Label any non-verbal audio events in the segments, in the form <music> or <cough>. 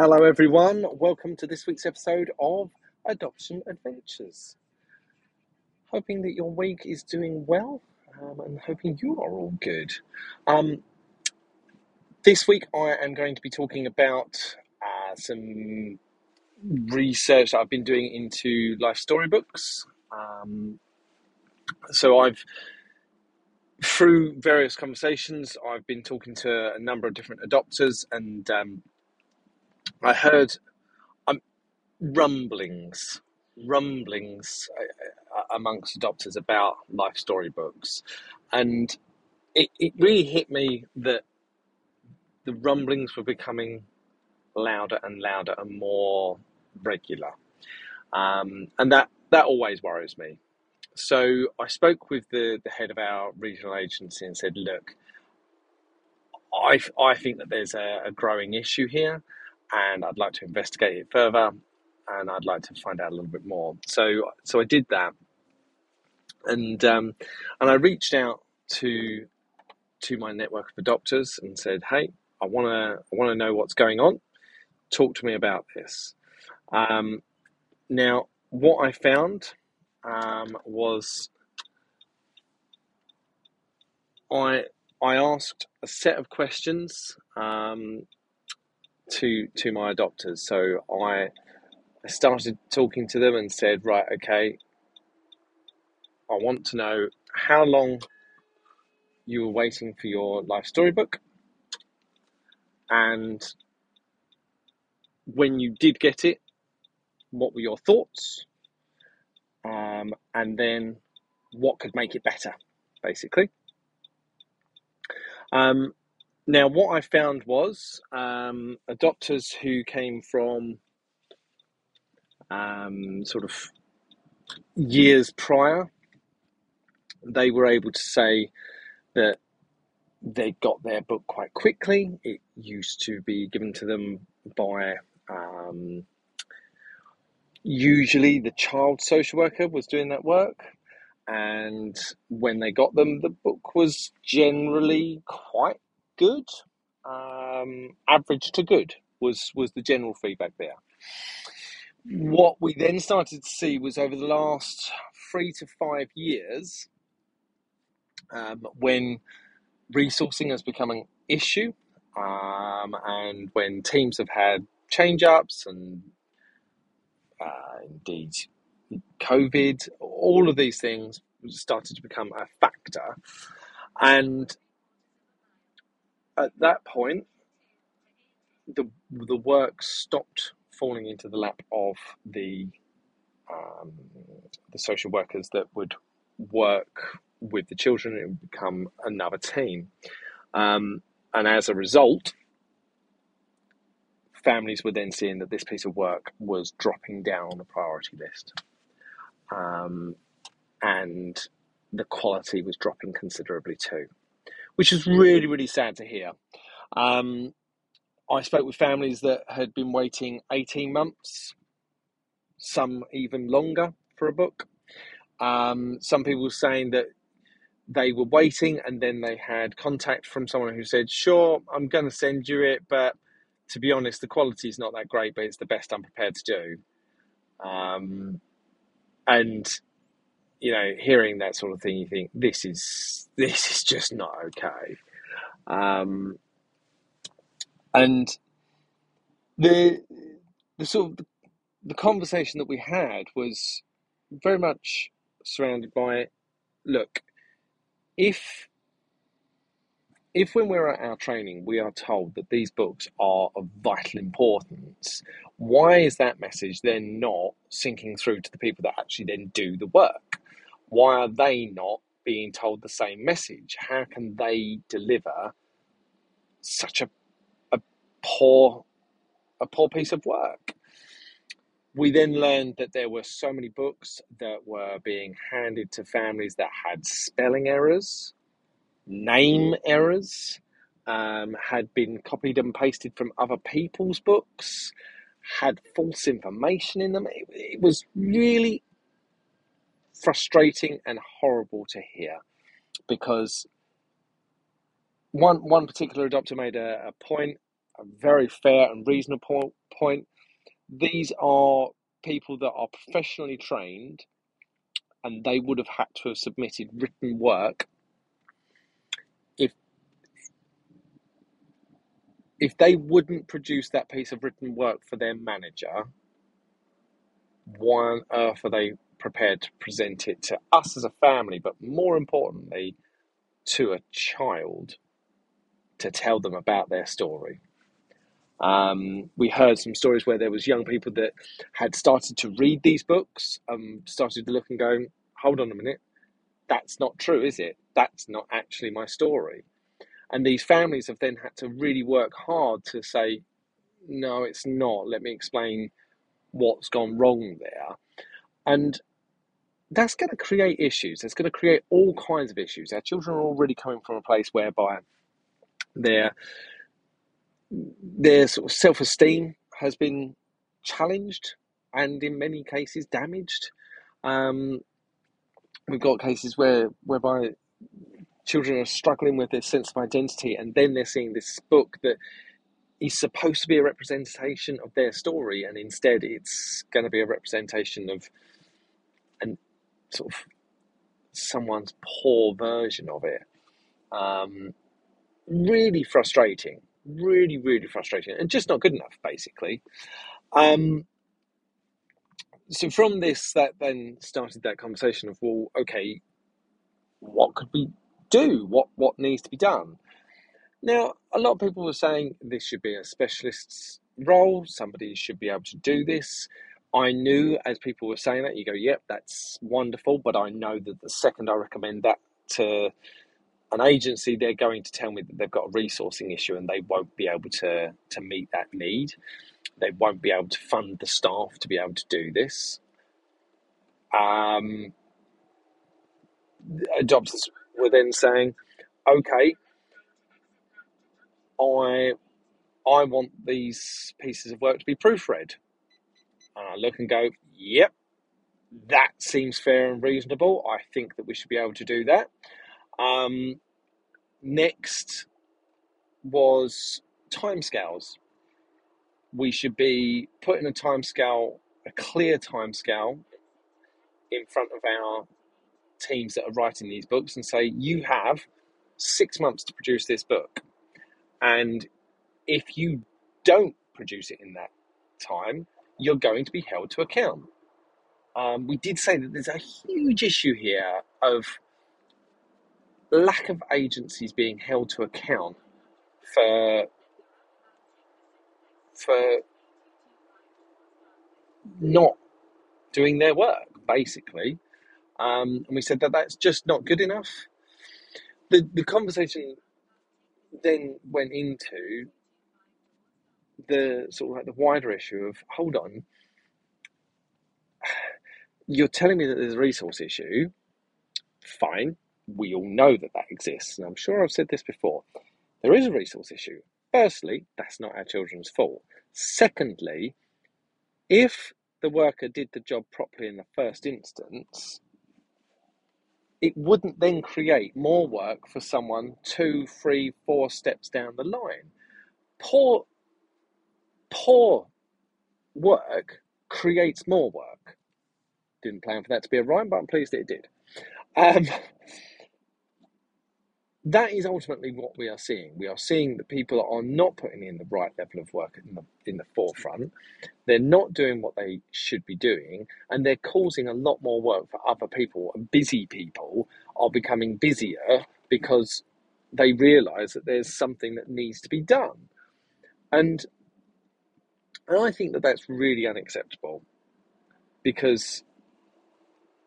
Hello, everyone. Welcome to this week's episode of Adoption Adventures. Hoping that your week is doing well um, and hoping you are all good. Um, this week, I am going to be talking about uh, some research I've been doing into life storybooks. Um, so, I've through various conversations, I've been talking to a number of different adopters and um, I heard um, rumblings, rumblings uh, uh, amongst adopters about life story books, and it, it really hit me that the rumblings were becoming louder and louder and more regular, um, and that that always worries me. So I spoke with the, the head of our regional agency and said, look, I, I think that there's a, a growing issue here and I'd like to investigate it further and I'd like to find out a little bit more. So so I did that, and um, and I reached out to to my network of adopters and said, "Hey, I want to I want to know what's going on. Talk to me about this." Um, now, what I found um, was I I asked a set of questions um, to to my adopters. So I started talking to them and said, right, okay, I want to know how long you were waiting for your life storybook, and when you did get it, what were your thoughts, um, and then what could make it better, basically. Um, now, what I found was um, adopters who came from um, sort of years prior, they were able to say that they got their book quite quickly. It used to be given to them by um, usually the child social worker was doing that work. And when they got them, the book was generally quite good, um, average to good was was the general feedback there. What we then started to see was over the last three to five years, um, when resourcing has become an issue, um, and when teams have had change ups and uh, indeed COVID, all of these things started to become a factor. And at that point, the the work stopped falling into the lap of the um, the social workers that would work with the children. It would become another team, um, and as a result, families were then seeing that this piece of work was dropping down the priority list, um, and the quality was dropping considerably too which is really, really sad to hear. Um, I spoke with families that had been waiting 18 months, some even longer for a book. Um, some people saying that they were waiting and then they had contact from someone who said, Sure, I'm going to send you it, but to be honest, the quality is not that great, but it's the best I'm prepared to do. Um, and you know, hearing that sort of thing, you think this is this is just not okay. Um, and the the sort of the, conversation that we had was very much surrounded by, look, if if when we're at our training we are told that these books are of vital importance, why is that message then not sinking through to the people that actually then do the work? Why are they not being told the same message? How can they deliver such a, a poor a poor piece of work? We then learned that there were so many books that were being handed to families that had spelling errors, name errors, um, had been copied and pasted from other people's books, had false information in them. It, it was really frustrating and horrible to hear because one one particular adopter made a, a point, a very fair and reasonable point, these are people that are professionally trained and they would have had to have submitted written work if if they wouldn't produce that piece of written work for their manager why on earth uh, are they prepared to present it to us as a family but more importantly to a child to tell them about their story um, we heard some stories where there was young people that had started to read these books, um, started to look and go, hold on a minute, that's not true, is it? That's not actually my story. And these families have then had to really work hard to say, no, it's not. Let me explain what's gone wrong there. And that's going to create issues. It's going to create all kinds of issues. Our children are already coming from a place whereby they're their sort of self esteem has been challenged and in many cases damaged. Um, we've got cases where whereby children are struggling with their sense of identity, and then they're seeing this book that is supposed to be a representation of their story, and instead it's going to be a representation of sort of someone's poor version of it. Um, really frustrating really, really frustrating and just not good enough, basically. Um, so from this, that then started that conversation of, well, okay, what could we do? What what needs to be done? Now, a lot of people were saying this should be a specialist's role. Somebody should be able to do this. I knew as people were saying that, you go, yep, that's wonderful. But I know that the second I recommend that to an agency, they're going to tell me that they've got a resourcing issue and they won't be able to, to meet that need. They won't be able to fund the staff to be able to do this. Um, adopters were then saying, okay, I, I want these pieces of work to be proofread. And I look and go, yep, that seems fair and reasonable. I think that we should be able to do that. Um, next was timescales. We should be putting a timescale, a clear timescale, in front of our teams that are writing these books and say, you have six months to produce this book. And if you don't produce it in that time, you're going to be held to account. Um, we did say that there's a huge issue here of lack of agencies being held to account for for not doing their work, basically. Um, and we said that that's just not good enough. The the conversation then went into the sort of like the wider issue of hold on, you're telling me that there's a resource issue. Fine, we all know that that exists. And I'm sure I've said this before. There is a resource issue. Firstly, that's not our children's fault. Secondly, if the worker did the job properly in the first instance, it wouldn't then create more work for someone two, three, four steps down the line. Poor, poor work creates more work. Didn't plan for that to be a rhyme, but I'm pleased that it did. Um, <laughs> that is ultimately what we are seeing. We are seeing that people are not putting in the right level of work in the, in the forefront. They're not doing what they should be doing, and they're causing a lot more work for other people. And busy people are becoming busier because they realise that there's something that needs to be done. And, and I think that that's really unacceptable because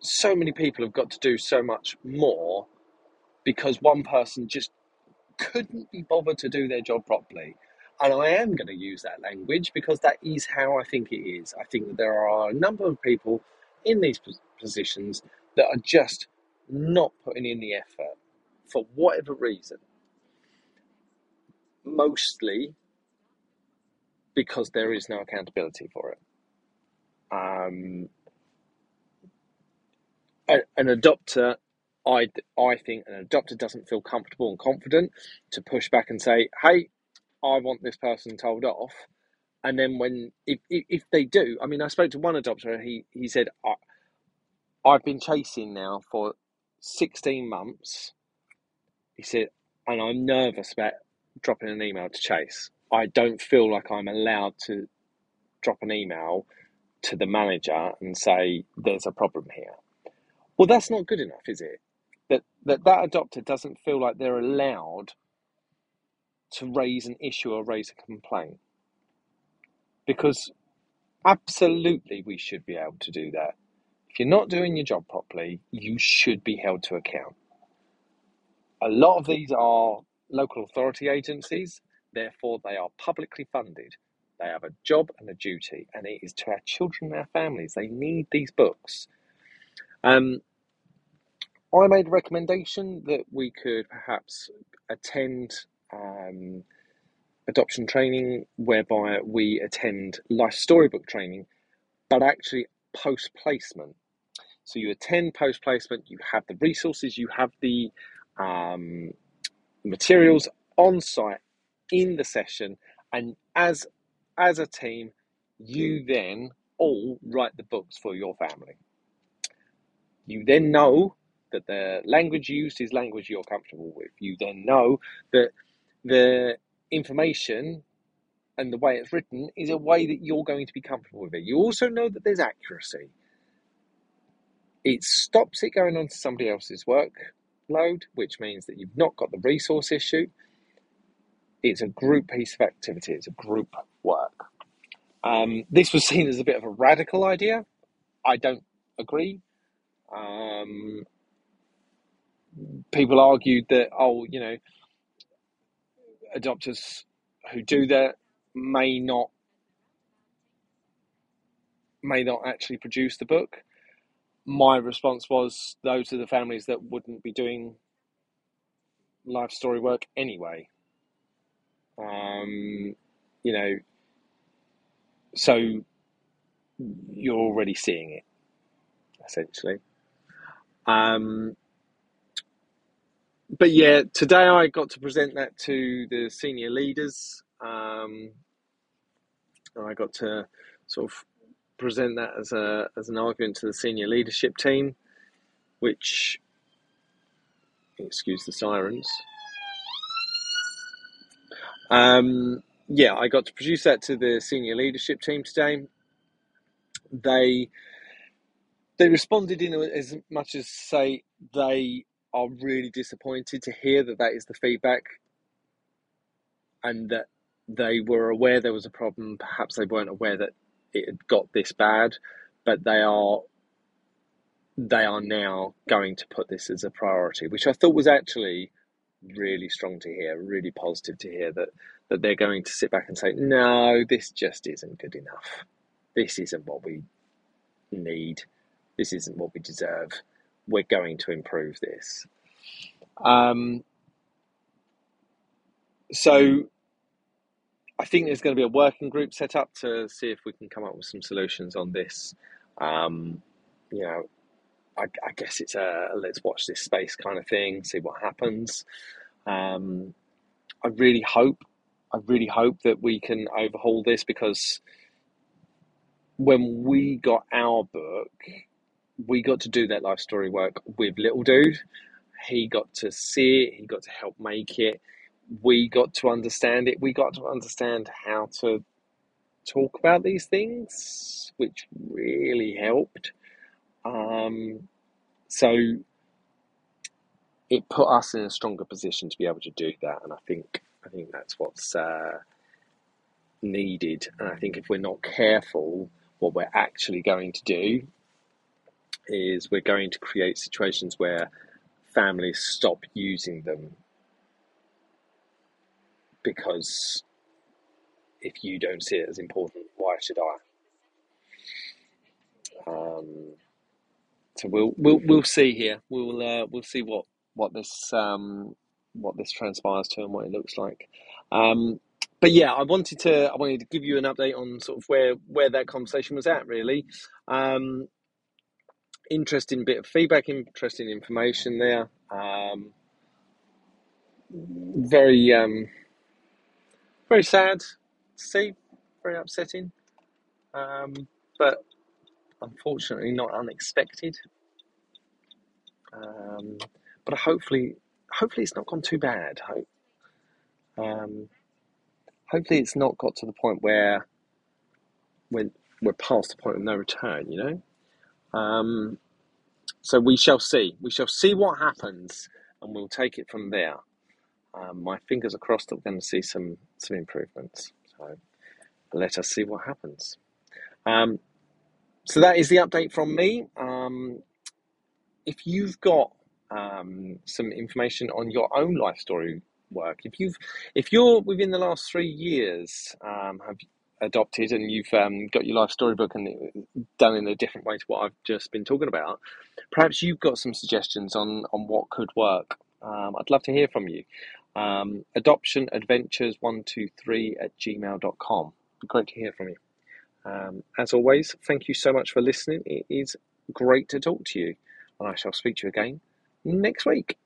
so many people have got to do so much more because one person just couldn't be bothered to do their job properly. And I am going to use that language because that is how I think it is. I think that there are a number of people in these positions that are just not putting in the effort for whatever reason. Mostly because there is no accountability for it. Um, an adopter I, I think an adopter doesn't feel comfortable and confident to push back and say, hey, I want this person told off and then when if, if, if they do, I mean, I spoke to one adopter. He he said, "I've been chasing now for sixteen months." He said, "and I'm nervous about dropping an email to Chase. I don't feel like I'm allowed to drop an email to the manager and say there's a problem here." Well, that's not good enough, is it? That that that adopter doesn't feel like they're allowed to raise an issue or raise a complaint because absolutely we should be able to do that. If you're not doing your job properly, you should be held to account. A lot of these are local authority agencies, therefore, they are publicly funded. They have a job and a duty, and it is to our children and our families. They need these books. Um, I made a recommendation that we could perhaps attend um, adoption training whereby we attend life storybook training, but actually post placement. So you attend post placement, you have the resources, you have the um, materials on site in the session, and as as a team, you then all write the books for your family. You then know that the language used is language you're comfortable with. You then know that the information and the way it's written is a way that you're going to be comfortable with it. You also know that there's accuracy. It stops it going on to somebody else's workload, which means that you've not got the resource issue. It's a group piece of activity, it's a group work. Um, this was seen as a bit of a radical idea. I don't agree. Um, people argued that, oh, you know, adopters who do that may not may not actually produce the book. My response was those are the families that wouldn't be doing life story work anyway. Um, you know, so you're already seeing it essentially. Um, but yeah, today I got to present that to the senior leaders. Um, I got to sort of present that as a as an argument to the senior leadership team, which excuse the sirens. Um, yeah, I got to produce that to the senior leadership team today. They they responded in as much as say they are really disappointed to hear that that is the feedback and that they were aware there was a problem. Perhaps they weren't aware that it had got this bad, but they are they are now going to put this as a priority, which I thought was actually really strong to hear, really positive to hear that that they're going to sit back and say, no, this just isn't good enough. This isn't what we need. This isn't what we deserve we're going to improve this. Um, so I think there's going to be a working group set up to see if we can come up with some solutions on this. Um, you know, I, I, guess it's a let's watch this space kind of thing, see what happens. Um, I really hope, I really hope that we can overhaul this because when we got our book, we got to do that life story work with little dude. He got to see it, he got to help make it. We got to understand it. We got to understand how to talk about these things, which really helped. Um, so it put us in a stronger position to be able to do that, and I think I think that's what's uh, needed. And I think if we're not careful, what we're actually going to do is we're going to create situations where families stop using them because if you don't see it as important, why should I? Um, so we'll we'll we'll see here. We'll uh, we'll see what what this um, what this transpires to and what it looks like. Um, but yeah, I wanted to I wanted to give you an update on sort of where where that conversation was at. Really, um, interesting bit of feedback, interesting information there. Um, very, um, very sad to see. very upsetting. Um, but unfortunately, not unexpected. Um, but hopefully, hopefully it's not gone too bad. Hope, um, hopefully it's not got to the point where we're, we're past the point of no return. You know. Um, so we shall see. We shall see what happens, and we'll take it from there. Um, my fingers are crossed that we're going to see some some improvements. So let us see what happens. So that is the update from me. Um, if you've got um, some information on your own life story work, if you've if you're within the last three years um, have adopted and you've um, got your life storybook and done in a different way to what I've just been talking about, perhaps you've got some suggestions on on what could work. Um, I'd love to hear from you. Um, adoptionadventures123 at gmail.com. Be great to hear from you. Um, as always, thank you so much for listening. It is great to talk to you, and I shall speak to you again next week.